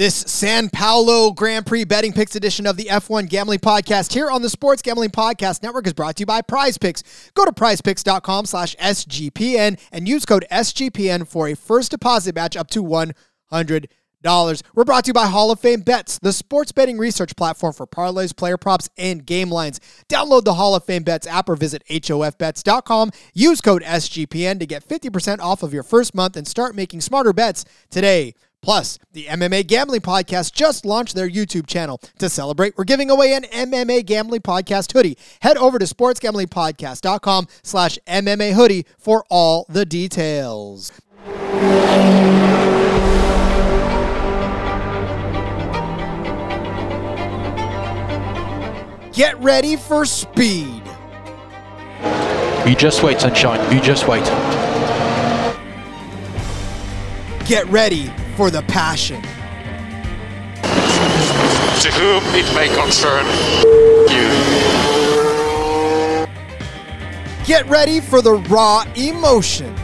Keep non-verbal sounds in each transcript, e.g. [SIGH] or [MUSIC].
This Sao Paulo Grand Prix betting picks edition of the F1 Gambling Podcast here on the Sports Gambling Podcast Network is brought to you by Prize Picks. Go to prizepicks.com slash SGPN and use code SGPN for a first deposit match up to $100. We're brought to you by Hall of Fame Bets, the sports betting research platform for parlays, player props, and game lines. Download the Hall of Fame Bets app or visit HOFBets.com. Use code SGPN to get 50% off of your first month and start making smarter bets today. Plus, the MMA Gambling Podcast just launched their YouTube channel. To celebrate, we're giving away an MMA Gambling Podcast hoodie. Head over to sportsgamblingpodcast.com slash MMA hoodie for all the details. Get ready for speed. You just wait, sunshine. You just wait. Get ready for the passion. To whom it may concern you. Get ready for the raw emotion.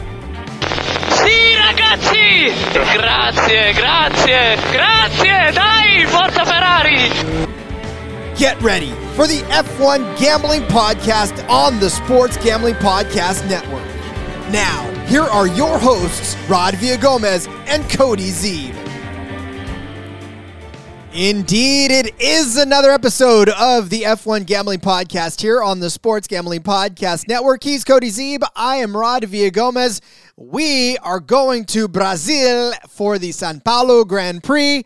Sì ragazzi! Grazie, grazie, grazie! Dai, forza Ferrari! Get ready for the F1 Gambling Podcast on the Sports Gambling Podcast Network. Now, here are your hosts, Rod Villagomez and Cody Zeeb. Indeed, it is another episode of the F1 Gambling Podcast here on the Sports Gambling Podcast Network. He's Cody Zeeb. I am Rod Villagomez. We are going to Brazil for the Sao Paulo Grand Prix.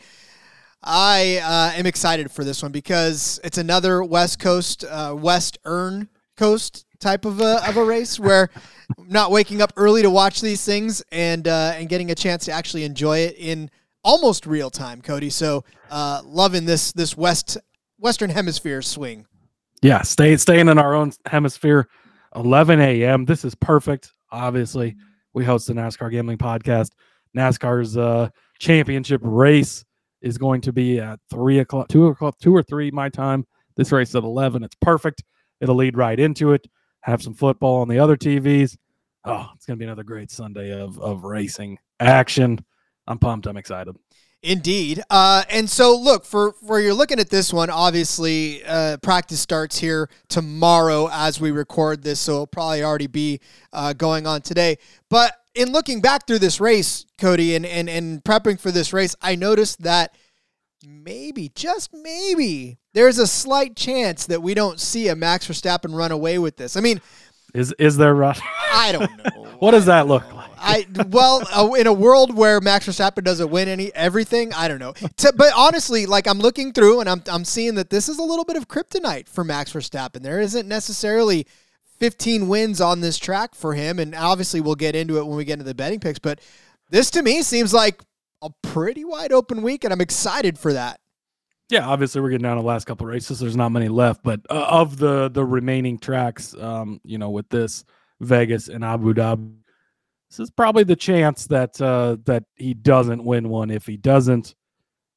I uh, am excited for this one because it's another West Coast, uh, West Earn Coast type of a, of a race where not waking up early to watch these things and uh, and getting a chance to actually enjoy it in almost real time, Cody. So uh, loving this this West Western Hemisphere swing. Yeah, stay, staying in our own hemisphere. 11 a.m. This is perfect. Obviously, we host the NASCAR Gambling Podcast. NASCAR's uh, championship race is going to be at three o'clock, two o'clock, two or three my time. This race at 11. It's perfect. It'll lead right into it. Have some football on the other TVs. Oh, it's going to be another great Sunday of, of racing action. I'm pumped. I'm excited. Indeed. Uh, and so, look, for where you're looking at this one, obviously, uh, practice starts here tomorrow as we record this. So it'll probably already be uh, going on today. But in looking back through this race, Cody, and, and, and prepping for this race, I noticed that maybe, just maybe, there's a slight chance that we don't see a Max Verstappen run away with this. I mean, Is is there rush? I don't [LAUGHS] know. what does that look like? I well, uh, in a world where Max Verstappen doesn't win any everything, I don't know. To, but honestly, like I'm looking through and I'm I'm seeing that this is a little bit of kryptonite for Max Verstappen. There isn't necessarily 15 wins on this track for him, and obviously we'll get into it when we get into the betting picks. But this to me seems like a pretty wide open week, and I'm excited for that. Yeah, obviously we're getting down to the last couple races. There's not many left, but uh, of the the remaining tracks, um, you know, with this Vegas and Abu Dhabi, this is probably the chance that uh, that he doesn't win one. If he doesn't,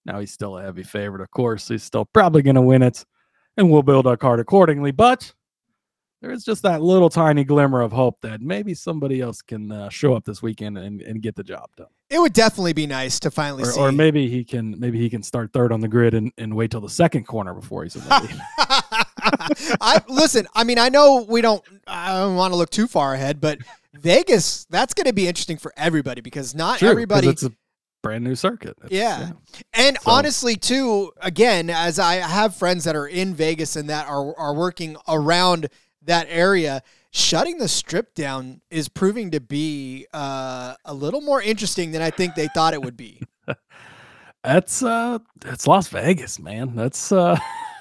now he's still a heavy favorite. Of course, he's still probably going to win it, and we'll build our card accordingly. But there is just that little tiny glimmer of hope that maybe somebody else can uh, show up this weekend and, and get the job done. It would definitely be nice to finally Or, see. or maybe he can maybe he can start third on the grid and, and wait till the second corner before he's in the lead. [LAUGHS] [LAUGHS] I listen. I mean, I know we don't. I don't want to look too far ahead, but Vegas. That's going to be interesting for everybody because not True, everybody. It's a brand new circuit. It's- Yeah. And So- honestly, too, again, as I have friends that are in Vegas and that are are working around that area, shutting the strip down is proving to be uh, a little more interesting than I think they thought it would be. [LAUGHS] That's uh that's Las Vegas, man. That's uh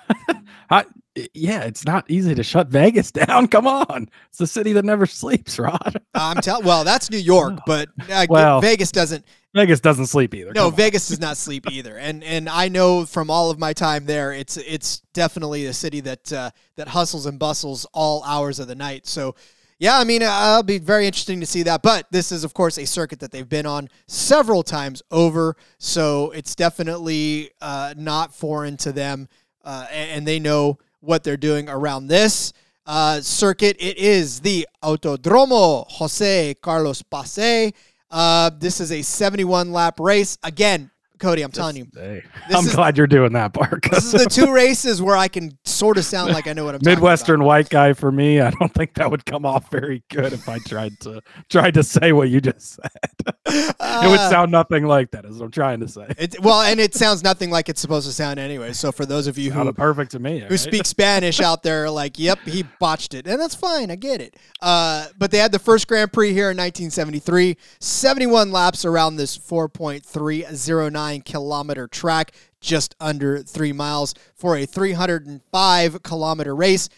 [LAUGHS] I, yeah, it's not easy to shut Vegas [LAUGHS] down. Come on. It's the city that never sleeps, Rod. I'm telling. Well, that's New York, but uh, Well, Vegas doesn't. Vegas doesn't sleep either. No. Vegas does not sleep either, and and I know from all of my time there, it's it's definitely a city that uh, that hustles and bustles all hours of the night. So, yeah, I mean, uh, I'll be very interesting to see that. But this is, of course, a circuit that they've been on several times over, so it's definitely uh, not foreign to them, uh, and, and they know what they're doing around this. Uh, circuit. It is the Autodromo Jose Carlos Pace. Uh, this is a 71 lap race. Again, Cody, I'm telling you, Hey, I'm is- glad you're doing that, Park. this is the two [LAUGHS] races where I can sort of sound like I know what I'm talking Midwestern white guy for me. I don't think that would come off very good if I tried to tried to say what you just said. [LAUGHS] it would sound nothing like that. Is what I'm trying to say. It, well, and it sounds nothing like it's supposed to sound anyway. So for those of you who perfect to me. who right? speak Spanish out there, like, yep, he botched it, and that's fine. I get it. Uh, but they had the first Grand Prix here in 1973, 71 laps around this 4.309 kilometer track, just under three miles for a 305 kilometer race.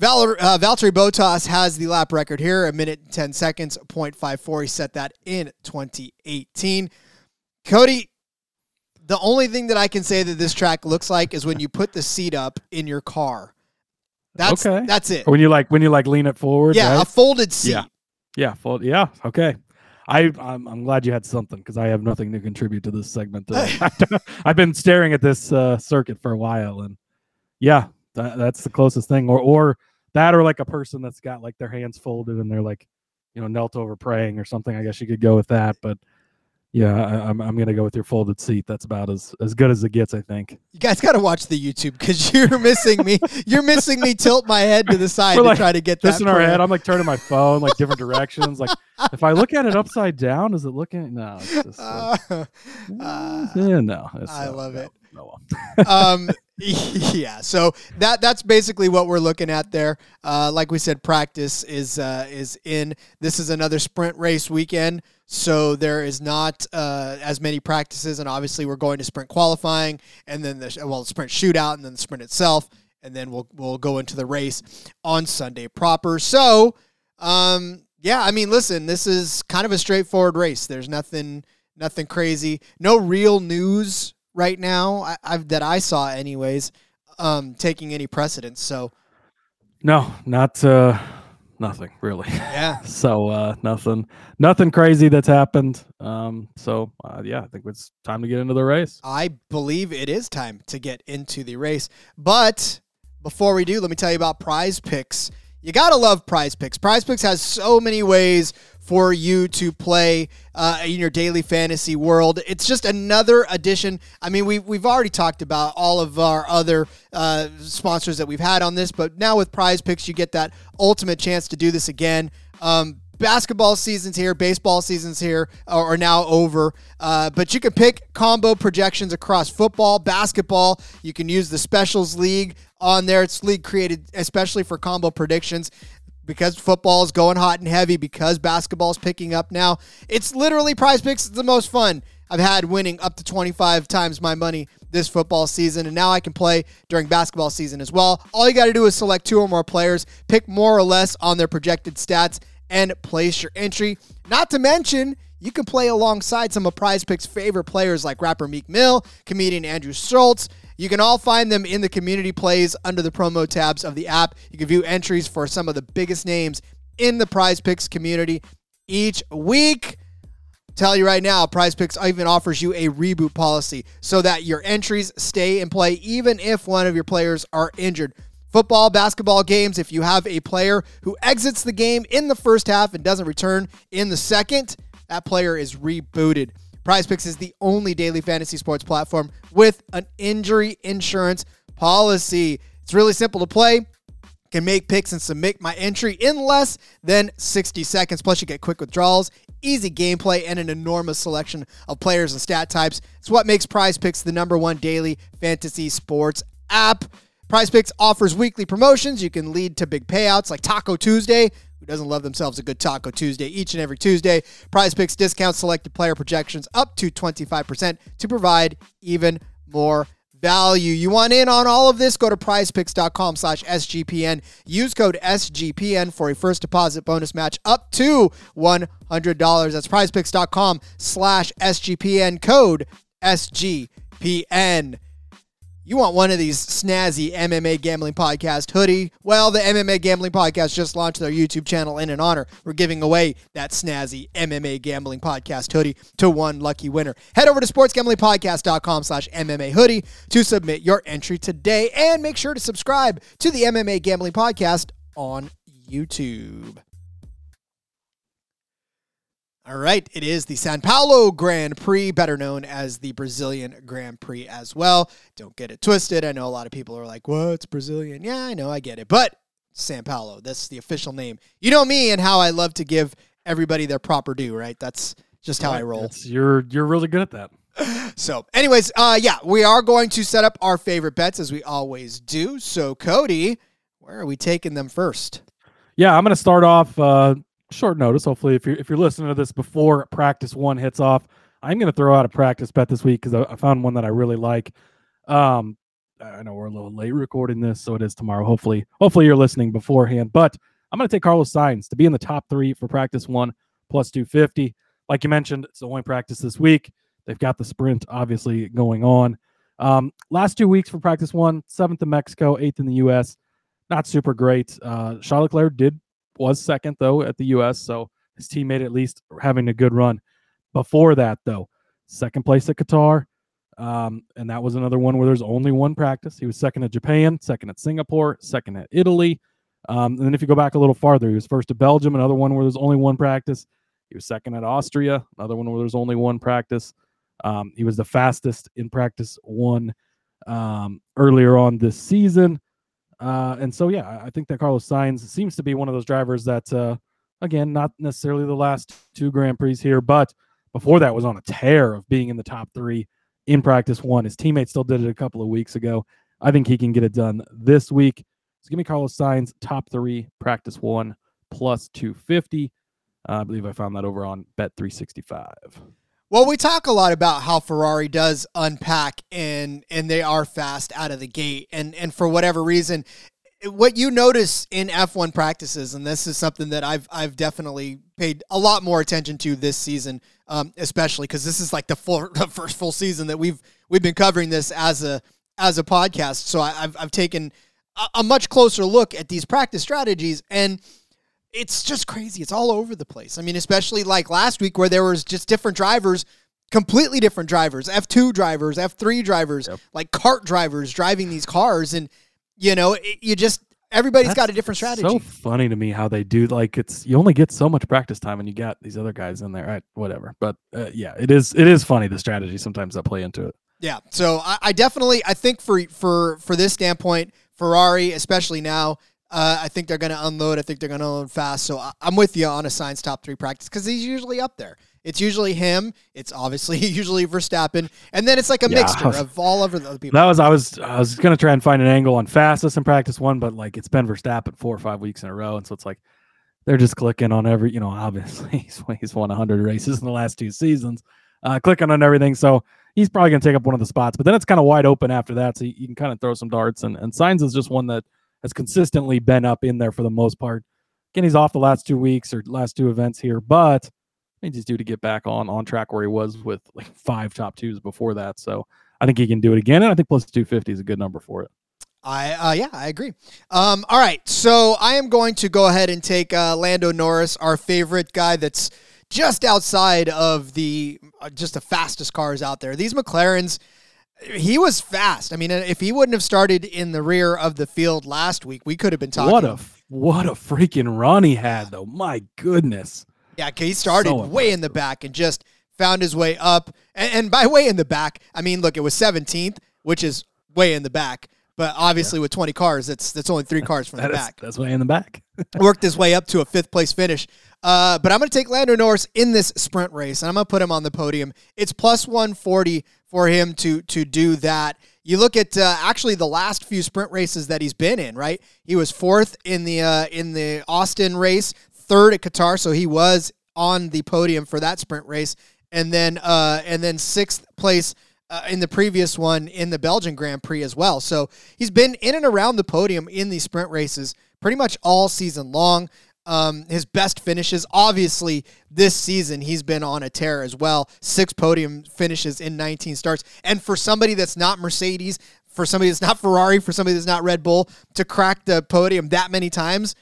Val- uh, Valtteri Bottas has the lap record here, a minute and 10 seconds, 0.54. He set that in 2018. Cody, the only thing that I can say that this track looks like is when you put the seat up in your car. That's Okay. that's it. When you like when you like lean it forward. Yeah, a folded seat. Yeah. Yeah, full, yeah, okay. I I'm, I'm glad you had something because I have nothing to contribute to this segment. [LAUGHS] I've been staring at this uh, circuit for a while, and yeah, that, that's the closest thing. Or or that, or like a person that's got like their hands folded and they're like, you know, knelt over praying or something. I guess you could go with that, but yeah, I, I'm I'm gonna go with your folded seat. That's about as as good as it gets, I think. You guys got to watch the YouTube because [LAUGHS] you're missing me. You're missing me. Tilt my head to the side We're to like try to get This in our head, I'm like turning my phone like different directions. Like if I look at it upside down, is it looking? No, it's just. Uh, [LAUGHS] Uh, yeah, no. It's, I uh, love no, it. no, um [LAUGHS] [LAUGHS] yeah so that that's basically what we're looking at there. Uh like we said practice is uh is in. This is another sprint race weekend so there is not uh as many practices and obviously we're going to sprint qualifying and then the well sprint shootout and then the sprint itself and then we'll we'll go into the race on Sunday proper. So um yeah i mean listen this is kind of a straightforward race. There's nothing nothing crazy. No real news right now I, I've, that I saw, anyways, um, taking any precedence. So No, not uh, nothing really. yeah, [LAUGHS] so uh, nothing, nothing crazy that's happened. Um, so uh, yeah, I think it's time to get into the race. I believe it is time to get into the race. But before we do, let me tell you about Prize Picks. You gotta love Prize Picks. Prize Picks has so many ways for you to play uh, in your daily fantasy world. It's just another addition. I mean, we we've already talked about all of our other uh, sponsors that we've had on this, but now with Prize Picks, you get that ultimate chance to do this again. Um, basketball season's here, baseball season's here, are, or now over. Uh, but you can pick combo projections across football, basketball. You can use the specials league on there. It's league created especially for combo predictions because football is going hot and heavy, because basketball's picking up now. It's literally prize picks is the most fun I've had winning up to 25 times my money this football season. And now I can play during basketball season as well. All you got to do is select two or more players, pick more or less on their projected stats, and place your entry. Not to mention, you can play alongside some of Prize Picks' favorite players like rapper Meek Mill, comedian Andrew Schultz. You can all find them in the community plays under the promo tabs of the app. You can view entries for some of the biggest names in the Prize Picks community each week. Tell you right now, Prize Picks even offers you a reboot policy so that your entries stay in play even if one of your players are injured. Football, basketball games, if you have a player who exits the game in the first half and doesn't return in the second, that player is rebooted. Prize Picks is the only daily fantasy sports platform with an injury insurance policy. It's really simple to play can make picks and submit my entry in less than 60 seconds. Plus, you get quick withdrawals, easy gameplay, and an enormous selection of players and stat types. It's what makes Prize Picks the number one daily fantasy sports app. Prize Picks offers weekly promotions. You can lead to big payouts like Taco Tuesday. Who doesn't love themselves a good Taco Tuesday each and every Tuesday? Prize Picks discounts selected player projections up to 25% to provide even more value. You want in on all of this? Go to prizepicks.com slash SGPN. Use code SGPN for a first deposit bonus match up to $100. That's prizepicks.com slash SGPN. Code SGPN. You want one of these snazzy MMA Gambling Podcast hoodie? Well, the MMA Gambling Podcast just launched their YouTube channel in an honor. We're giving away that snazzy MMA Gambling Podcast hoodie to one lucky winner. Head over to sportsgamblingpodcast.com slash MMA hoodie to submit your entry today and make sure to subscribe to the MMA Gambling Podcast on YouTube. All right, it is the Sao Paulo Grand Prix, better known as the Brazilian Grand Prix as well. Don't get it twisted. I know a lot of people are like, "What's Brazilian?" Yeah, I know, I get it, but Sao Paulo, that's the official name. You know me and how I love to give everybody their proper due, right? That's just how I roll. You're you're really good at that. [LAUGHS] So, anyways, uh, yeah, we are going to set up our favorite bets as we always do. So, Cody, where are we taking them first? Yeah, I'm going to start off uh, short notice. Hopefully, if you're if you're listening to this before practice one hits off, I'm going to throw out a practice bet this week because I, I found one that I really like. Um, I know we're a little late recording this, so it is tomorrow. Hopefully, hopefully you're listening beforehand. But I'm going to take Carlos Sainz to be in the top three for practice one plus 250. Like you mentioned, it's the only practice this week. They've got the sprint obviously going on. Um, last two weeks for practice one, seventh in Mexico, eighth in the U.S. Not super great. Uh, Charles Leclerc did was second though at the U.S., so his teammate at least having a good run. Before that though, second place at Qatar, um, and that was another one where there's only one practice. He was second at Japan, second at Singapore, second at Italy. Um, and then if you go back a little farther, he was first at Belgium, another one where there's only one practice. He was second at Austria, another one where there's only one practice. Um, he was the fastest in practice one um, earlier on this season. Uh, and so, yeah, I- think that Carlos Sainz seems to be one of those drivers that, uh, again, not necessarily the last two Grand Prix here, but before that was on a tear of being in the top three in practice one. His teammate still did it a couple of weeks ago. I think he can get it done this week. So give me Carlos Sainz, top three, practice one, plus 250. Uh, I believe I found that over on Bet 365. Well, we talk a lot about how Ferrari does unpack and and they are fast out of the gate, and and for whatever reason, what you notice in F1 practices, and this is something that I've I've definitely paid a lot more attention to this season, um, especially because this is like the full [LAUGHS] the first full season that we've we've been covering this as a as a podcast. So I, I've I've taken a, a much closer look at these practice strategies and it's just crazy. It's all over the place. I mean, especially like last week where there was just different drivers, completely different drivers, F2 drivers, F3 drivers, like cart drivers driving these cars and you know, it, you just everybody's got a different strategy. So funny to me how they do like it's you only get so much practice time and you got these other guys in there. Right, whatever. But uh, yeah, it is it is funny the strategy sometimes that play into it. Yeah. So I, I definitely I think for for for this standpoint, Ferrari, especially now, uh, I think they're going to unload. I think they're going to unload fast. So I, I'm with you on a Sainz top three practice because he's usually up there. It's usually him. It's obviously [LAUGHS] usually Verstappen, and then it's like a Yeah. mixture of [LAUGHS] all of the other people. That was I was I was gonna try and find an angle on fastest in practice one, but like it's been Verstappen four or five weeks in a row, and so it's like they're just clicking on every you know obviously [LAUGHS] he's he's won 100 races in the last two seasons, uh, clicking on everything. So he's probably gonna take up one of the spots, but then it's kind of wide open after that, so you, you can kind of throw some darts. And and Sainz is just one that has consistently been up in there for the most part. Again, he's off the last two weeks or last two events here, but I think he's due to get back on on track where he was with like five top twos before that. So I think he can do it again, and I think plus two fifty is a good number for it. I uh, yeah, I agree. Um, all right, so I am going to go ahead and take uh, Lando Norris, our favorite guy that's just outside of the uh, just the fastest cars out there. These McLarens, he was fast. I mean, if he wouldn't have started in the rear of the field last week, we could have been talking. What a what a freaking run he had, though. My goodness. Yeah, he started So way in the back and just found his way up. And, and by way in the back, I mean, look, it was 17th, which is way in the back. But obviously, with 20 cars, that's that's only three [LAUGHS] cars from the is, back. that's way in the back. [LAUGHS] Worked his way up to a fifth place finish. Uh, but I'm going to take Lando Norris in this sprint race, and I'm going to put him on the podium. It's plus 140 for him to to do that. You look at uh, actually the last few sprint races that he's been in. Right, he was fourth in the uh, in the Austin race, third at Qatar, so he was on the podium for that sprint race, and then uh, and then sixth place uh, in the previous one in the Belgian Grand Prix as well. So he's been in and around the podium in these sprint races pretty much all season long. Um, his best finishes, obviously, this season he's been on a tear as well. Six podium finishes in 19 starts, and for somebody that's not Mercedes, for somebody that's not Ferrari, for somebody that's not Red Bull, to crack the podium that many times,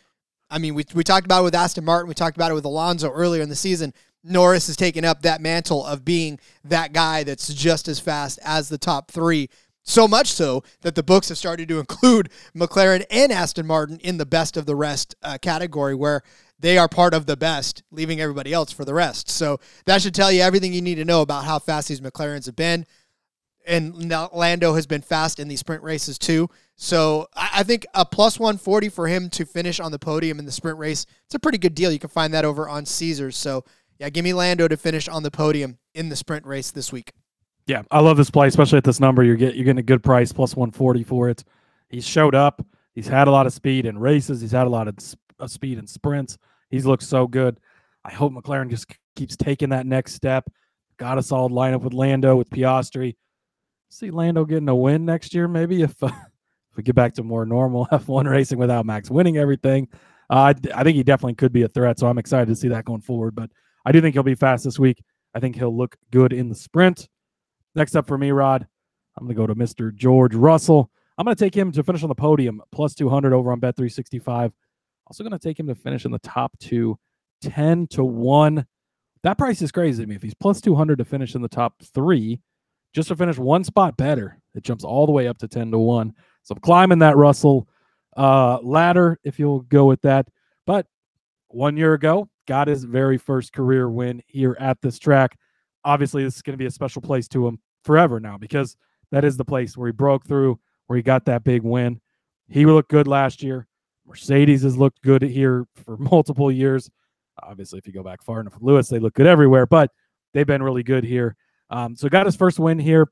I mean, we, we talked about it with Aston Martin. We talked about it with Alonso earlier in the season. Norris has taken up that mantle of being that guy that's just as fast as the top three. So much so that the books have started to include McLaren and Aston Martin in the best of the rest uh, category, where they are part of the best, leaving everybody else for the rest. So that should tell you everything you need to know about how fast these McLarens have been. And Lando has been fast in these sprint races too. So I think a plus 140 for him to finish on the podium in the sprint race, it's a pretty good deal. You can find that over on Caesars. So yeah, give me Lando to finish on the podium in the sprint race this week. Yeah, I love this play, especially at this number. You're get you're getting a good price, plus 140 for it. He's showed up. He's had a lot of speed in races. He's had a lot of, of speed in sprints. He's looked so good. I hope McLaren just keeps taking that next step. Got a solid lineup with Lando, with Piastri. See Lando getting a win next year, maybe if, uh, [LAUGHS] if we get back to more normal [LAUGHS] F1 racing without Max winning everything. Uh, I think he definitely could be a threat, so I'm excited to see that going forward. But I do think he'll be fast this week. I think he'll look good in the sprint. Next up for me, Rod, I'm going to go to Mr. George Russell. I'm going to take him to finish on the podium, plus 200 over on Bet365. Also going to take him to finish in the top two, 10 to 1. That price is crazy to me. If he's plus 200 to finish in the top three, just to finish one spot better, it jumps all the way up to 10 to 1. So I'm climbing that Russell uh, ladder, if you'll go with that. But one year ago, got his very first career win here at this track. Obviously, this is going to be a special place to him forever now because that is the place where he broke through, where he got that big win. He looked good last year. Mercedes has looked good here for [LAUGHS] multiple years. Obviously, if you go back far enough with Lewis, they look good everywhere, but they've been really good here. Um, so got his first win here.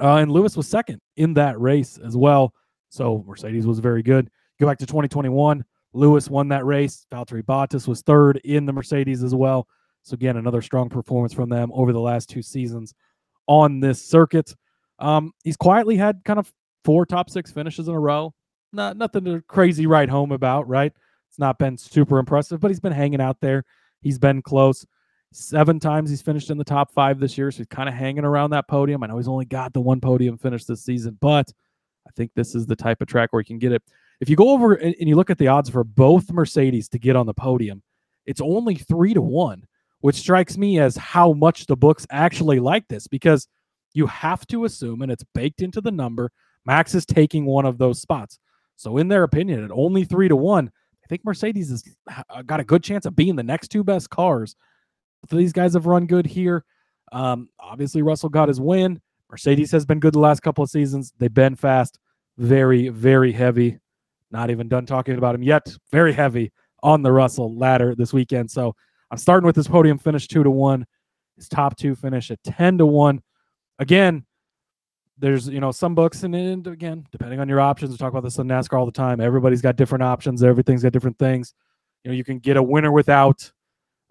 Uh, and Lewis was second in that race as well. So Mercedes was very good. Go back to 2021. Lewis won that race. Valtteri Bottas was third in the Mercedes as well. So again, another strong performance from them over the last two seasons on this circuit. Um, he's quietly had kind of four top six finishes in a row. Not nothing to crazy write home about, right? It's not been super impressive, but he's been hanging out there. He's been close. Seven times he's finished in the top five this year, so he's kind of hanging around that podium. I know he's only got the one podium finish this season, but I think this is the type of track where he can get it. If you go over and, you look at the odds for both Mercedes to get on the podium, it's only three to one, which strikes me as how much the books actually like this because you have to assume, and it's baked into the number, Max is taking one of those spots. So, in their opinion, at only three to one, I think Mercedes has got a good chance of being the next two best cars. These guys have run good here. Um, obviously, Russell got his win. Mercedes has been good the last couple of seasons. They've been fast, very, very heavy. Not even done talking about him yet. Very heavy on the Russell ladder this weekend. So I'm starting with his podium finish two to one. His top two finish at 10 to one. Again, there's you know some books and, and again depending on your options we talk about this in nascar all the time everybody's got different options everything's got different things you know you can get a winner without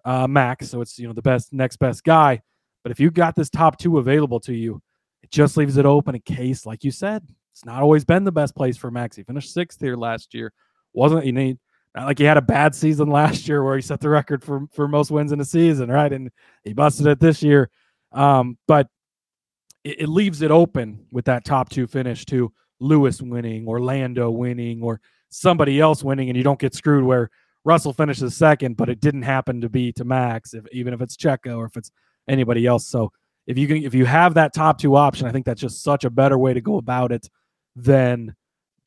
uh, max so it's you know the best next best guy but if you got this top two available to you it just leaves it open in case like you said it's not always been the best place for max he finished sixth here last year wasn't he need not like he had a bad season last year where he set the record for for most wins in a season right and he busted it this year um, but it, it leaves it open with that top two finish to Lewis winning or Lando winning or somebody else winning, and you don't get screwed where Russell finishes second, but it didn't happen to be to Max, if, even if it's Checo or if it's anybody else. So if you can, if you have that top two option, I think that's just such a better way to go about it than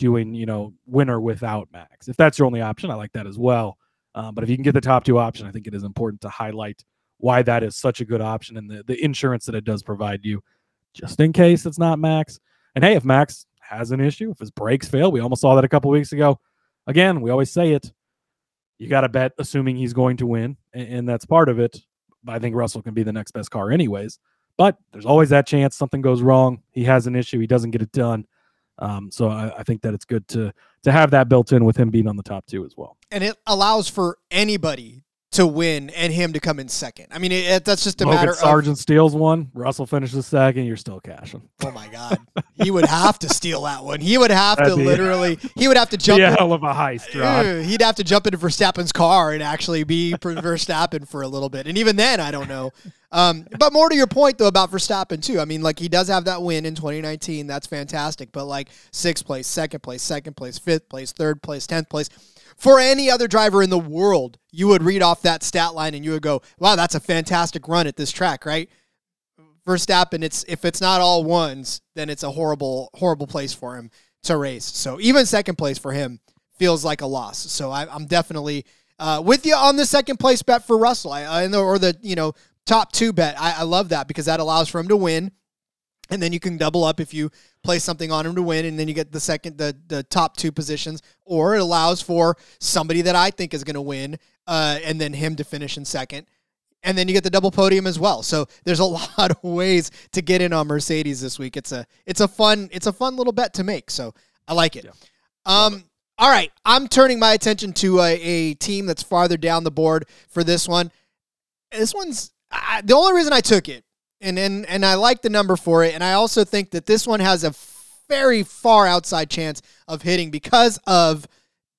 doing you know winner without Max. If that's your only option, I like that as well. Um, but if you can get the top two option, I think it is important to highlight why that is such a good option and the, the insurance that it does provide you just in case it's not Max. And hey, if Max has an issue, if his brakes fail, we almost saw that a couple weeks ago. Again, we always say it. You got to bet assuming he's going to win, and, and that's part of it. I think Russell can be the next best car, anyways. But there's always that chance something goes wrong. He has an issue. He doesn't get it done. Um, so I, I, think that it's good to to have that built in with him being on the top two as well. And it allows for anybody to win and him to come in second. I mean, it, it, that's just a Logan matter Sargeant of, steals one, Russell finishes second, you're still cashing. Oh my god. he would have to steal that one. He would have That'd to be, literally he would have to jump a hell of a heist, Rod. He'd have to jump into Verstappen's car and actually be [LAUGHS] Verstappen for a little bit. And even then, I don't know. Um, but more to your point though about Verstappen too. I mean, like he does have that win in 2019. That's fantastic. But like sixth place, second place, second place, fifth place, third place, tenth place for any other driver in the world, you would read off that stat line and you would go, "Wow, that's a fantastic run at this track," right? Verstappen, it's if it's not all ones, then it's a horrible, horrible place for him to race. So even second place for him feels like a loss. So I, am definitely Uh, with you on the second place bet for Russell, I, I or the you know top two bet. I, I love that because that allows for him to win, and then you can double up if you play something on him to win, and then you get the second the the top two positions, or it allows for somebody that I think is going to win, uh, and then him to finish in second. And then you get the double podium as well. So there's a [LAUGHS] lot of ways to get in on Mercedes this week. It's a it's a fun it's a fun little bet to make. So I like it. Um, all right, I'm turning my attention to a, a team that's farther down the board for this one. This one's I, the only reason I took it, and and and I like the number for it, and I also think that this one has a very far outside chance of hitting because of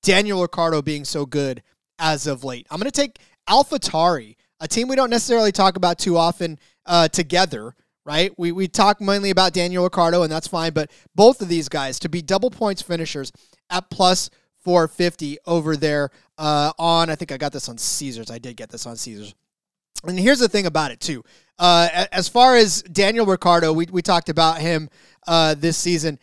Daniel Ricciardo being so good as of late. I'm going to take AlphaTauri, a team we don't necessarily talk about too often uh, together. Right, we we talk mainly about Daniel Ricciardo, and that's fine. But both of these guys to be double points finishers at plus 450 over there uh, on. I think I got this on Caesars. I did get this on Caesars. And here's the thing about it too. Uh, as far as Daniel Ricciardo, we, we talked about him uh, this season.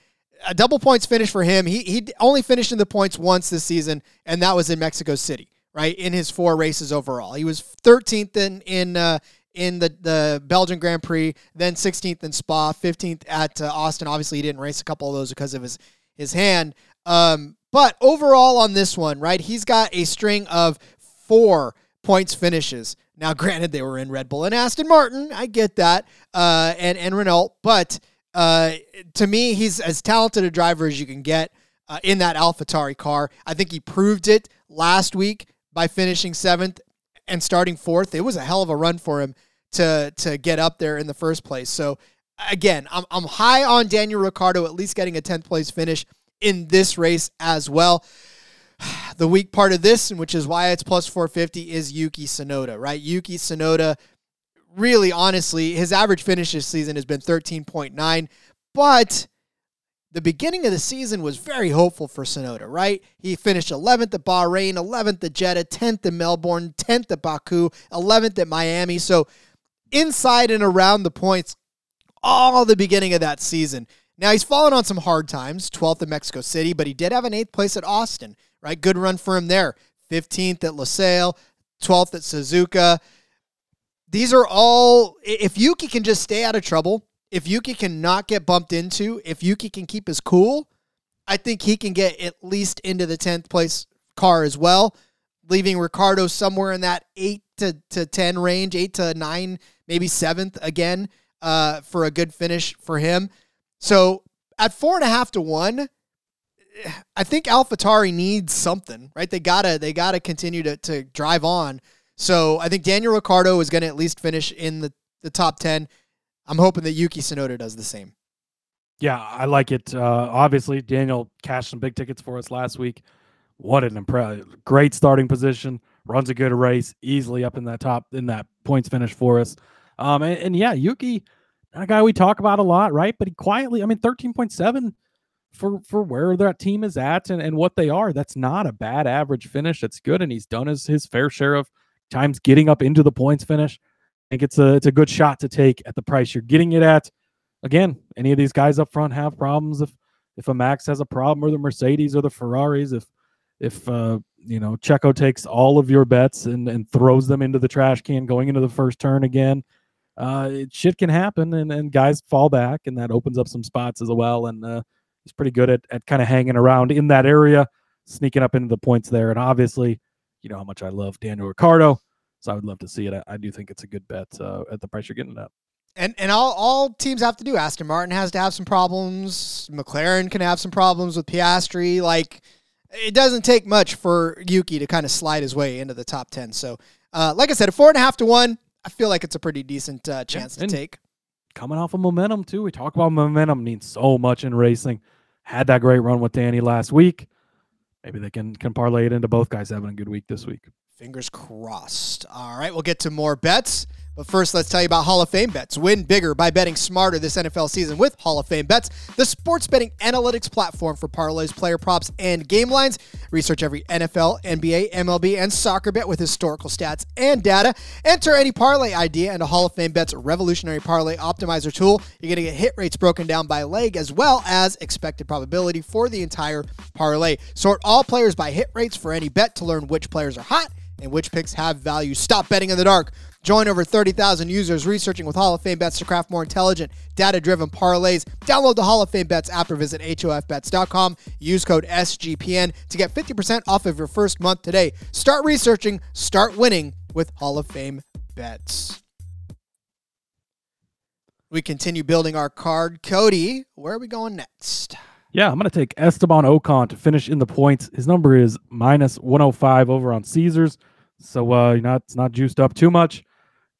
A double points finish for him. He he only finished in the points once this season, and that was in Mexico City, right? In his four races overall, he was 13th in in uh, in the the Belgian Grand Prix, then 16th in Spa, 15th at uh, Austin. Obviously, he didn't race a couple of those because of his his hand. Um, but overall on this one, right, he's got a string of four points finishes. Now, granted, they were in Red Bull and Aston Martin. I get that, uh, and and Renault, but uh, to me, he's as talented a driver as you can get uh, in that AlphaTauri car. I think he proved it last week by finishing seventh and starting fourth. It was a hell of a run for him to to get up there in the first place. So again, I'm I'm high on Daniel Ricciardo at least getting a 10th place finish in this race as well. [SIGHS] The weak part of this, which is why it's plus 450, is Yuki Tsunoda, right? Yuki Tsunoda, really honestly, his average finish this season has been 13.9, but the beginning of the season was very hopeful for Tsunoda, right? He finished 11th at Bahrain, 11th at Jeddah, 10th at Melbourne, 10th at Baku, 11th at Miami. So inside and around the points all the beginning of that season. Now he's fallen on some hard times, 12th at Mexico City, but he did have an eighth place at Austin, right? Good run for him there. 15th at Losail, 12th at Suzuka. These are all, if Yuki can just stay out of trouble, if Yuki can not get bumped into, if Yuki can keep his cool, I think he can get at least into the 10th place car as well, leaving Ricciardo somewhere in that 8 to, to 10 range, 8 to 9, maybe 7th again uh, for a good finish for him. So at four and a half to one, I think AlphaTauri needs something, right? They gotta they gotta continue to, to drive on. So I think Daniel Ricciardo is going to at least finish in the, the top ten. I'm hoping that Yuki Tsunoda does the same. Yeah, I like it. Uh, obviously, Daniel cashed some big tickets for us last week. What an impressive, great starting position. Runs a good race, easily up in that top in that points finish for us. Um, and, and yeah, Yuki, a guy we talk about a lot, right? But he quietly, I mean, 13.7 for for where that team is at and, and what they are. That's not a bad average finish. That's good. And he's done his, his fair share of times getting up into the points finish. I think it's a it's a good shot to take at the price you're getting it at. Again, any of these guys up front have problems. If if a Max has a problem, or the Mercedes or the Ferraris, if if uh, you know Checo takes all of your bets and and throws them into the trash can going into the first turn again, uh, shit can happen and, and guys fall back and that opens up some spots as well. And uh, he's pretty good at, at kind of hanging around in that area, sneaking up into the points there. And obviously, you know how much I love Daniel Ricciardo, So I would love to see it. I, I do think it's a good bet uh, at the price you're getting it at. And and all, all teams have to do. Aston Martin has to have some problems. McLaren can have some problems with Piastri. Like it doesn't take much for Yuki to kind of slide his way into the top ten. So, uh, like I said, a four and a half to one. I feel like it's a pretty decent uh, chance yeah, to take. Coming off of momentum too. We talk about momentum means so much in racing. Had that great run with Danny last week. Maybe they can can parlay it into both guys having a good week this week. Fingers crossed. All right, we'll get to more bets. But first, let's tell you about Hall of Fame bets. Win bigger by betting smarter this NFL season with Hall of Fame bets, the sports betting analytics platform for parlays, player props, and game lines. Research every NFL, NBA, MLB, and soccer bet with historical stats and data. Enter any parlay idea into Hall of Fame bets revolutionary parlay optimizer tool. You're going to get hit rates broken down by leg as well as expected probability for the entire parlay. Sort all players by hit rates for any bet to learn which players are hot and which picks have value. Stop betting in the dark. Join over 30,000 users researching with Hall of Fame bets to craft more intelligent, data driven parlays. Download the Hall of Fame bets app or visit HOFBets.com. Use code SGPN to get 50% off of your first month today. Start researching, start winning with Hall of Fame bets. We continue building our card. Cody, where are we going next? Yeah, I'm going to take Esteban Ocon to finish in the points. His number is minus 105 over on Caesars. So uh, you know, it's not juiced up too much.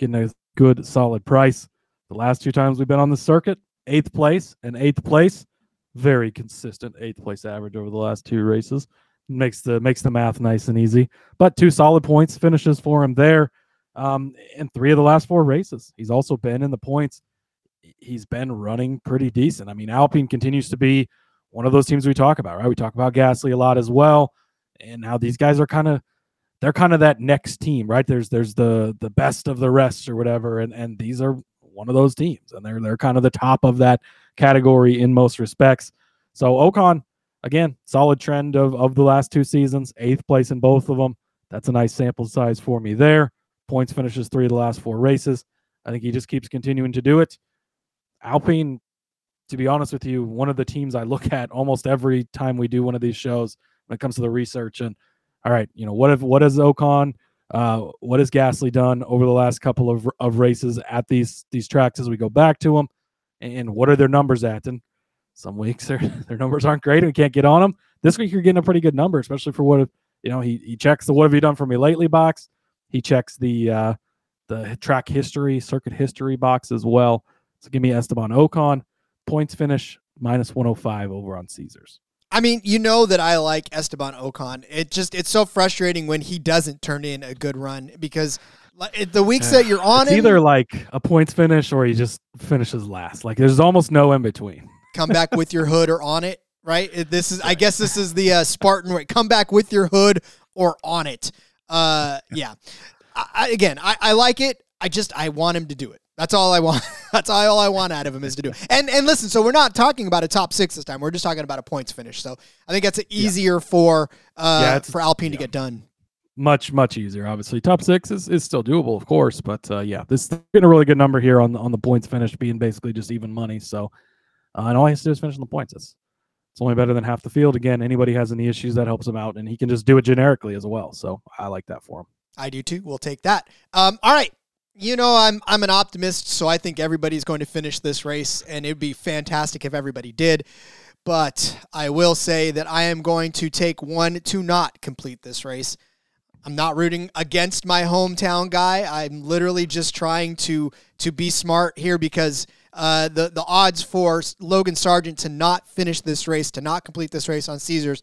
Getting a good, solid price. The last two times we've been on the circuit, eighth place and eighth place. Very consistent eighth place average over the last two races. Makes the makes the math nice and easy. But two solid points finishes for him there. Um, in three of the last four races. He's also been in the points. He's been running pretty decent. I mean, Alpine continues to be one of those teams we talk about, right? We talk about Gasly a lot as well, and how these guys are kind of they're kind of that next team, right? There's there's the the best of the rest or whatever, and and these are one of those teams, and they're they're kind of the top of that category in most respects. So Ocon, again, solid trend of of the last two seasons, eighth place in both of them. That's a nice sample size for me there. Points finishes three of the last four races. I think he just keeps continuing to do it. Alpine, to be honest with you, one of the teams I look at almost every time we do one of these shows when it comes to the research. And all right, you know, what if what has Ocon, uh, what has Gasly done over the last couple of, of races at these these tracks as we go back to them, and what are their numbers at? And some weeks [LAUGHS] their their numbers aren't great and we can't get on them. This week you're getting a pretty good number, especially for what if you know he he checks the what have you done for me lately box. He checks the uh, the track history, circuit history box as well. So give me Esteban Ocon. Points finish minus 105 over on Caesars. I mean, you know that I like Esteban Ocon. It just it's so frustrating when he doesn't turn in a good run because the weeks that you're on it's him, either like a points finish or he just finishes last. Like there's almost no in between. come back with your hood or on it, right? This is I guess this is the uh, Spartan way. Come back with your hood or on it. Uh, yeah. I, I, again, I, I like it. I just I want him to do it. That's all I want. [LAUGHS] That's all I want out of him is to do. It. [LAUGHS] And and listen, so we're not talking about a top six this time. We're just talking about a points finish. So I think that's easier yeah. for uh yeah, for Alpine yeah. to get done. Much much easier. Obviously, top six is, is still doable, of course. But uh, yeah, this is getting a really good number here on the, on the points finish being basically just even money. So uh, and all he has to do is finish on the points. It's it's only better than half the field. Again, anybody has any issues that helps him out, and he can just do it generically as well. So I like that for him. I do too. We'll take that. Um, all right you know, I'm I'm an optimist, so I think everybody's going to finish this race, and it'd be fantastic if everybody did. But I will say that I am going to take one to not complete this race. I'm not rooting against my hometown guy. I'm literally just trying to to be smart here because uh, the the odds for Logan Sargeant to not finish this race, to not complete this race on Caesars,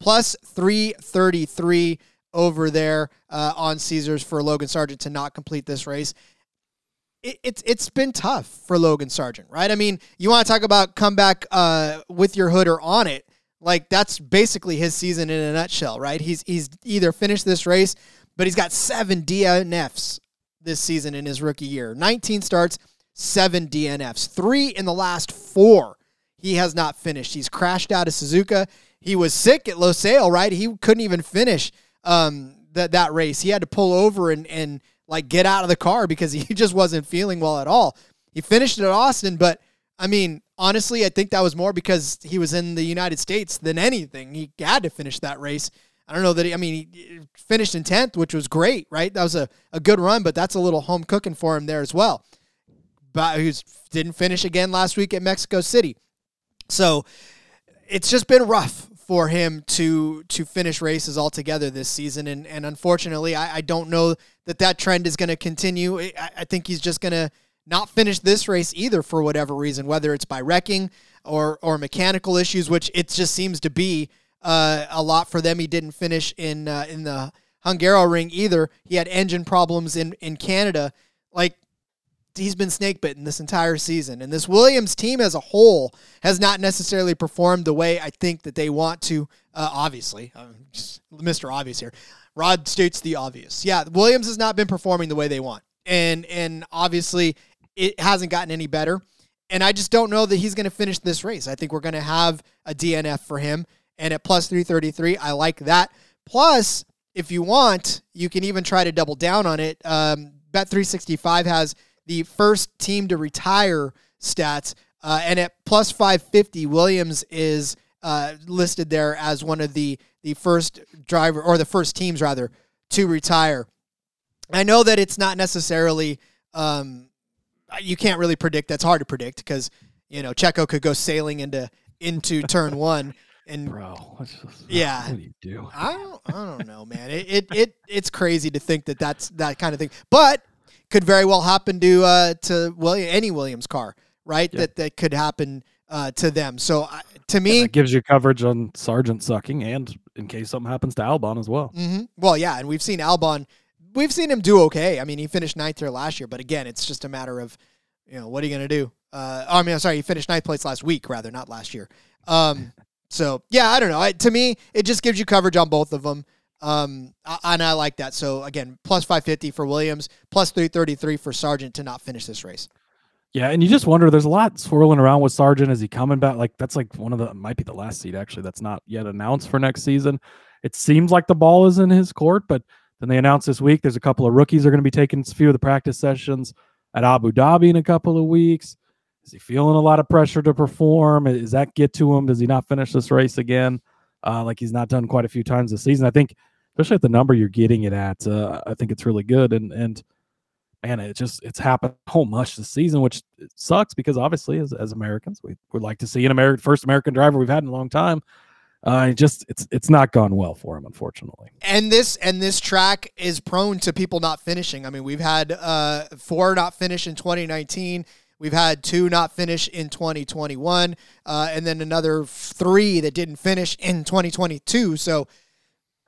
plus 333 over there uh, on Caesars for Logan Sargeant to not complete this race. It, it's it's been tough for Logan Sargeant, right? I mean, you want to talk about comeback uh, with your hood or on it, like that's basically his season in a nutshell, right? He's he's either finished this race, but he's got seven DNFs this season in his rookie year. 19 starts, seven DNFs, three in the last four. He has not finished. He's crashed out of Suzuka. He was sick at Losail, right? He couldn't even finish um, that that race. He had to pull over and and like get out of the car because [LAUGHS] he just wasn't feeling well at all. He finished at Austin, but I mean, honestly, I think that was more because he was in the United States than anything. He had to finish that race. I don't know that he, I mean, he finished in 10th, which was great, right? That was a, a good run, but that's a little home cooking for him there as well. But he didn't finish again last week at Mexico City. So it's just been rough for him to to finish races altogether this season. And and unfortunately, I, I don't know that that trend is going to continue. I, I think he's just going to not finish this race either for whatever reason, whether it's by wrecking or or mechanical issues, which it just seems to be uh, a lot for them. He didn't finish in uh, in the Hungaroring either. He had engine problems in in Canada. Like he's been snake bitten this entire season. And this Williams team as a whole has not necessarily performed the way I think that they want to. Uh, obviously, uh, Mr. Obvious here. Rod states the obvious. Yeah, Williams has not been performing the way they want, and and obviously it hasn't gotten any better. And I just don't know that he's going to finish this race. I think we're going to have a DNF for him, and at plus three thirty three, I like that. Plus, if you want, you can even try to double down on it. Um, Bet365 has the first team to retire stats, uh, and at plus 550, Williams is uh, listed there as one of the the first driver or the first teams rather to retire. I know that it's not necessarily um, you can't really predict. That's hard to predict because you know Checo could go sailing into into [LAUGHS] turn one and Bro, what's this- Yeah. What do you do? I don't I don't know, man. It, it it it's crazy to think that that's that kind of thing, but could very well happen to uh to William any Williams car, right? Yeah. That that could happen uh to them. So uh, to me, That gives you coverage on Sargeant sucking, and in case something happens to Albon as well. hmm Well, yeah, and we've seen Albon. We've seen him do okay. I mean, he finished ninth here last year, but again, it's just a matter of, you know, what are you going to do? Uh, I mean, I'm sorry, he finished ninth place last week, rather, not last year. Um, [LAUGHS] so yeah, I don't know. I, to me, it just gives you coverage on both of them. Um, and I like that. So again, plus 550 for Williams, plus 333 for Sargeant to not finish this race. Yeah, and you just wonder. There's a lot swirling around with Sargeant. Is he coming back? Like that's like one of the might be the last seat actually. That's not yet announced for next season. It seems like the ball is in his court, but then they announced this week there's a couple of rookies are going to be taking a few of the practice sessions at Abu Dhabi in a couple of weeks. Is he feeling a lot of pressure to perform? Does that get to him? Does he not finish this race again? Uh, like he's not done quite a few times this season. I think, especially at the number you're getting it at, uh, I think it's really good. And and man, it just it's happened so much this season, which sucks because obviously as, as Americans, we would like to see an American first American driver we've had in a long time. Uh, just it's it's not gone well for him, unfortunately. and this and this track is prone to people not finishing. I mean, we've had uh, four not finish in 2019. We've had two not finish in 2021, uh, and then another three that didn't finish in 2022. So,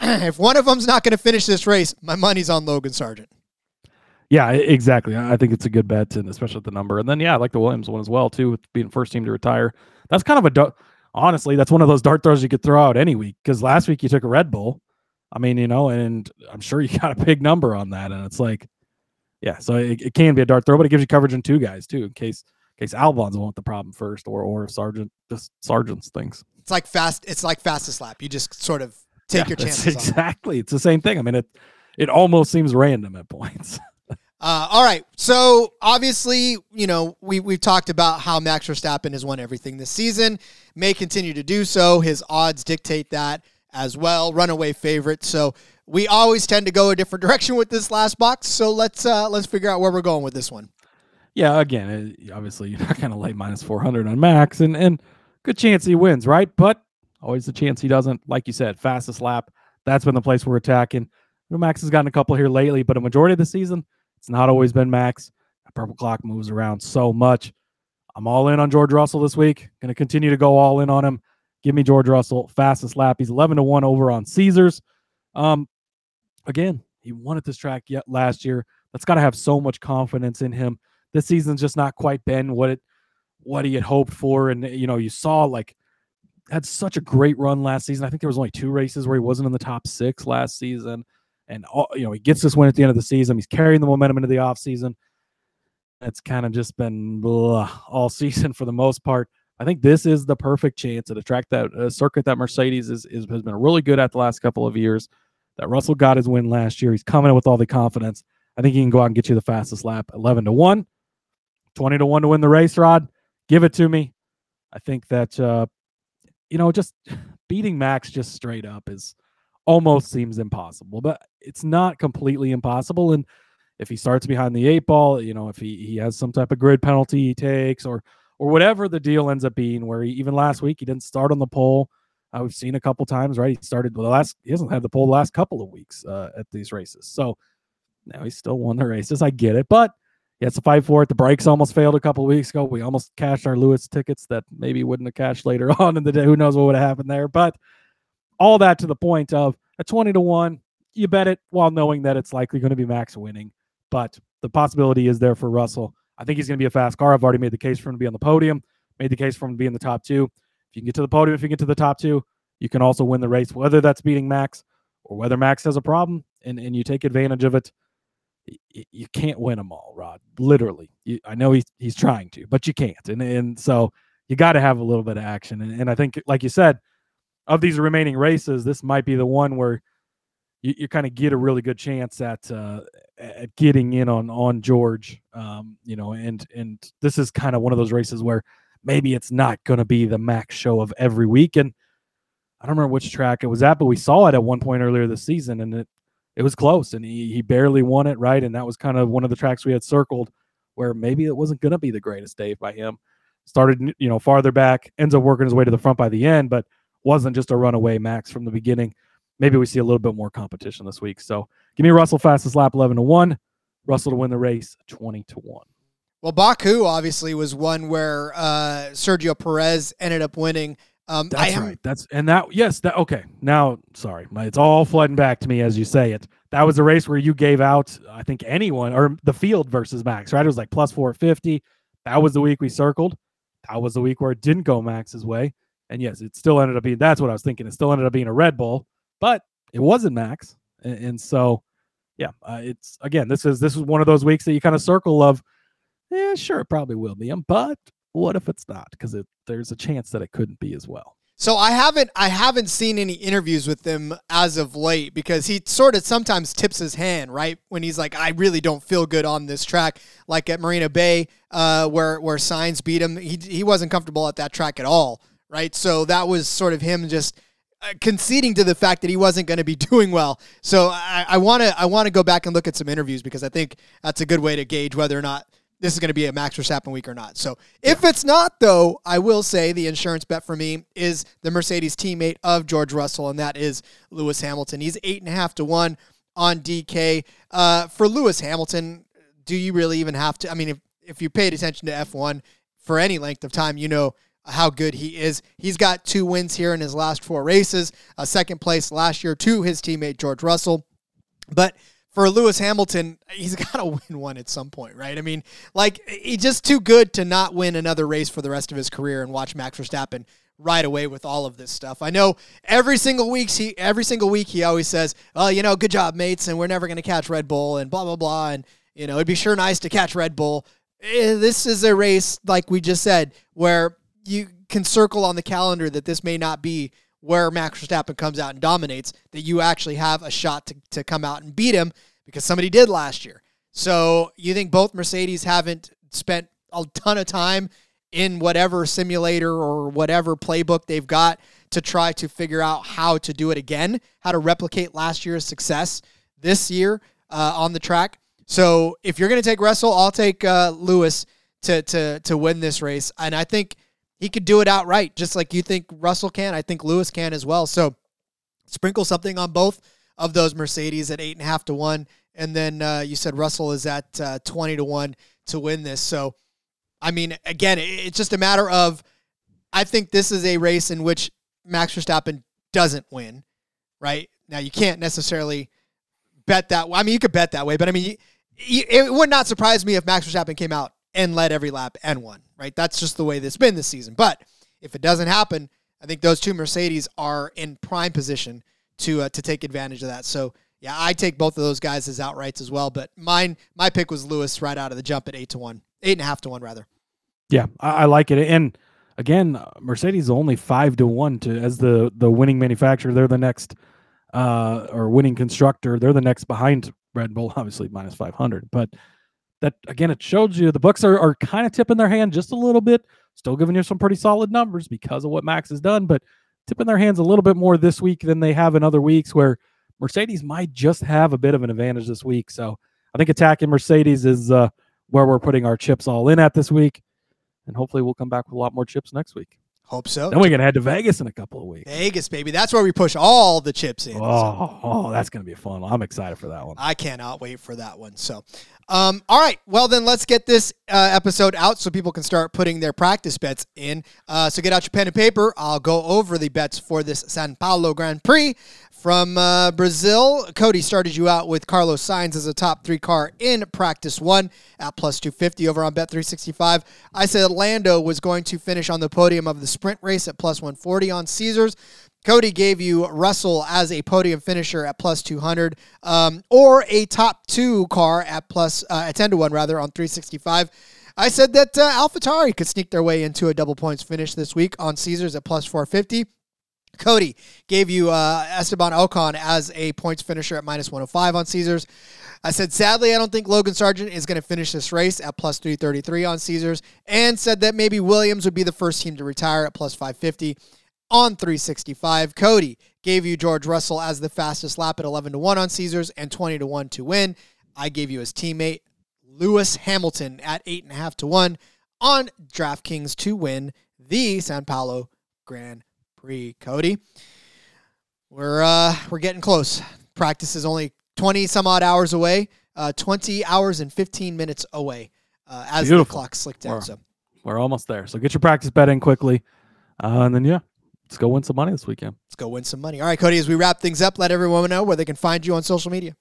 [CLEARS THROAT] if one of them's not going to finish this race, my money's on Logan Sargeant. Yeah, exactly. I think it's a good bet, and especially at the number. And then yeah, I like the Williams one as well too, with being first team to retire. That's kind of a du- honestly, that's one of those dart throws you could throw out any week because last week you took a Red Bull. I mean, you know, and I'm sure you [LAUGHS] got a big number on that, and it's like, yeah, so it, it can be a dart throw, but it gives you coverage in two guys too, in case in case Albon's with the problem first, or or Sargeant just Sargeant's things. It's like fast. It's like fastest lap. You just sort of take Yeah, your chances. it. Exactly, it's the same thing. I mean, it it almost seems random at points. [LAUGHS] Uh, all right. So obviously, you know, we we've talked about how Max Verstappen has won everything this season, may continue to do so. His odds dictate that as well. Runaway favorite. So we always tend to go a different [LAUGHS] direction with this last box. So let's uh, let's figure out where we're going with this one. Yeah, again, obviously [LAUGHS] you're not going to lay minus 400 on Max, and and good chance he wins, right? But always the chance he doesn't. Like you said, fastest lap. That's been the place we're attacking. You know, Max has gotten a couple here lately, but a majority of the season, it's not always been Max. That purple clock moves around so much. I'm all in on George Russell this week. Going to continue to go all in on him. Give me George Russell fastest lap. He's 11 to one over on Caesars. Um, again, he won at this track yet last year. That's got to have so much confidence in him this season's just not quite been what it what he had hoped for. And you know, you saw like had such a great run last season. I think there was only two races where he wasn't in the top six last season. And all, you know, he gets this win at the end of the season. He's carrying the momentum into the offseason. It's kind of just been blah, all [LAUGHS] season for the most part. I think this is the perfect chance at a track that a circuit that Mercedes is, is has been really good at the last couple of years. That Russell got his win last year. He's coming in with all the confidence. I think he can go out and get you the fastest lap, eleven to one. 20 to 1 to win the race, Rod. Give it to me. I think that, uh, you know, just beating Max just straight up is almost seems impossible, but it's not completely impossible. And if he starts behind the eight ball, you know, if he, he has some type of grid penalty he takes or, or whatever the deal ends up being, where he, even last week he didn't start on the pole. Uh, we've seen a couple times, right? He started the last, he hasn't had the pole the last couple of weeks uh, at these races. So now he's still won the races. I get it, but he has to fight for it. The brakes almost failed a couple weeks ago. We almost cashed our Lewis tickets that maybe wouldn't have cashed later [LAUGHS] on in the day. Who knows what would have happened there? But all that to the point of a 20 to 1, you bet it while knowing that it's likely going to be Max winning. But the possibility is there for Russell. I think he's going to be a fast car. I've already made the case for him to be on the podium, made the case for him to be in the top two. If you can get to the podium, if you get to the top two, you can also win the race, whether that's beating Max or whether Max has a problem and, and you take advantage of it you can't win them all, Rod. Literally, you, I know he's he's trying to, but you can't, and and so you got to have a little bit of action. And, and I think, like you said, of these remaining races, this might be the one where you, you kind of get a really good chance at uh, at getting in on on George. Um, you know, and and this is kind of one of those races where maybe it's not going to be the max show of every week. And I don't remember which track it was at, but we saw it at one point earlier this season, and it it was close, and he he barely won it right, and that was kind of one of the tracks we had circled where maybe it wasn't going to be the greatest day by him. Started you know farther back, ends up working his way to the front by the end, but wasn't just a runaway max from the beginning. Maybe we see a little bit more competition this week. So give me Russell fastest lap 11 to 1, Russell to win the race 20 to 1. Well, Baku obviously was one where uh, Sergio Perez ended up winning. Um, That's right. That's and that yes. That okay. Now, sorry, my, it's all flooding back to me as you say it. That was a race where you gave out, I think, anyone or the field versus Max. Right? It was like plus four fifty. That was the week we circled. That was the week where it didn't go Max's way. And yes, it still ended up being. That's what I was thinking. It still ended up being a Red Bull, but it wasn't Max. And, and so, yeah, uh, it's again. This is this is one of those weeks that you kind of circle of yeah, sure, it probably will be him, but what if it's not? Because there's a chance that it couldn't be as well. So I haven't I haven't seen any interviews with him as of late because he sort of sometimes tips his hand right when he's like I really don't feel good on this track like at Marina Bay uh, where where Sainz beat him he he wasn't comfortable at that track at all right so that was sort of him just uh, conceding to the fact that he wasn't going to be [LAUGHS] doing well so I want to I want to go back and look at some interviews because I think that's a good way to gauge whether or not this is going to be a Max Verstappen week or not. So if yeah. it's not, though, I will say the insurance bet for me is the Mercedes teammate of George Russell, and that is Lewis Hamilton. He's eight and a half to one on DK. Uh, for Lewis Hamilton, do you really even have to? I mean, if, if you paid attention to F1 for any length of time, you know how good he is. He's got two wins here in his last four races, a second place last year to his teammate George Russell. But for Lewis Hamilton, he's [LAUGHS] got to win one at some point, right? I mean, like he's just too good to not win another race for the rest of his career and watch Max Verstappen right away with all of this stuff. I know every single week he every single week he always says, "Oh, you know, good job, mates, and we're never going to catch Red Bull and blah blah blah and you know, it'd be sure nice to catch Red Bull." Eh, this is a race like we just said where you can circle on the calendar that this may not be where Max Verstappen comes out and dominates, that you actually have a shot to, to come out and beat him because somebody did last year. So you think both Mercedes haven't spent a ton of time in whatever simulator or whatever playbook they've got to try to figure out how to do it again, how to replicate last year's success this year uh, on the track. So if you're going to take Russell, I'll take uh, Lewis to to to win this race, and I think he could do it outright, just like you think Russell can. I think Lewis can as well. So sprinkle something on both of those Mercedes at eight and a half to one, and then uh, you said Russell is at uh, twenty to one to win this. So, I mean, again, it's just a matter of. I think this is a race in which Max Verstappen doesn't win. Right now, you can't necessarily bet that. I mean, you could bet that way, but I mean, it would not surprise me if Max Verstappen came out and led every lap and won right? That's just the way this has been this season. But if it doesn't happen, I think those two Mercedes are in prime position to uh, to take advantage of that. So yeah, I take both of those guys as outrights as well. But mine, my pick was Lewis right out of the jump at eight to one, eight and a half to one rather. Yeah, I, I like it. And again, Mercedes only five to one to as the the winning manufacturer. They're the next uh or winning constructor. They're the next behind Red Bull, [LAUGHS] obviously minus five hundred. But that again, it shows you the books are, are kind of tipping their hand just a little bit, still giving you some pretty solid numbers because of what Max has done, but tipping their hands a little bit more this week than they have in other weeks where Mercedes might just have a bit of an advantage this week. So I think attacking Mercedes is uh, where we're putting our chips all in at this week. And hopefully we'll come back with a lot more chips next week. Hope so. Then we're gonna head to Vegas in a couple of weeks. Vegas, baby. That's where we push all the chips in. Oh, so. oh that's gonna be fun. I'm excited for that one. I cannot wait for that one. So, um, all right. Well, then let's get this uh, episode out so people can start putting their practice bets in. Uh, so get out your pen and paper. I'll go over the bets for this Sao Paulo Grand Prix. From uh, Brazil, Cody started you out with Carlos Sainz as a top three car in practice one at plus 250 over on Bet365. I said Lando was going to finish on the podium of the sprint race at plus 140 on Caesars. Cody gave you Russell as a podium finisher at plus 200, um, or a top two car at plus uh, at 10 to 1 rather on 365. I said that uh, AlphaTauri could sneak their way into a double points finish this week on Caesars at plus 450. Cody gave you uh, Esteban Ocon as a points finisher at minus 105 on Caesars. I said, sadly, I don't think Logan Sargeant is going to finish this race at plus 333 on Caesars, and said that maybe Williams would be the first team to retire at plus 550 on 365. Cody gave you George Russell as the fastest lap at 11 to 1 on Caesars and 20 to 1 to win. I gave you his teammate Lewis Hamilton at 8.5 to 1 on DraftKings to win the Sao Paulo Grand Prix. Cody, we're uh, we're getting close. Practice is only 20 some odd hours away, uh, 20 hours and 15 minutes away uh, as Beautiful. the clock slicked down. Wow. So We're almost there. So get your practice bet in quickly. Uh, and then, yeah, let's go win some money this weekend. let's go win some money. All right, Cody, as we wrap things up, let everyone know where they can find you on social media.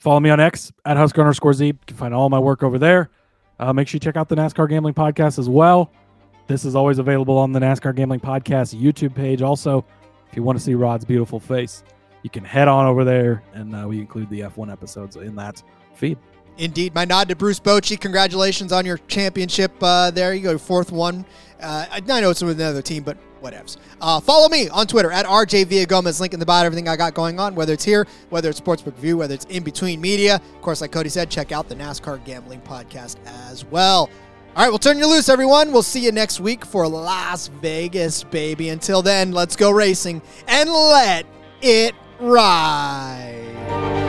Follow me on X at Husker underscore Zeeb. You can find all my work over there. Uh, make sure you check out the NASCAR Gambling Podcast as well. This is always available on the NASCAR Gambling Podcast YouTube page. Also, if you want to see Rod's beautiful face, you can head on over there, and uh, we include the F1 episodes in that feed. Indeed, my nod to Bruce Bochy. Congratulations on your championship. Uh, there you go, fourth one. Uh, I know it's with another team, but whatevs. Uh, follow me on Twitter at RJ Gomez. Link in the bio. Everything I got going on, whether it's here, whether it's Sportsbook View, whether it's in between media. Of course, like Cody said, check out the NASCAR Gambling Podcast as well. All right, we'll turn you loose, everyone. We'll see you next week for Las Vegas, baby. Until then, let's go racing and let it ride.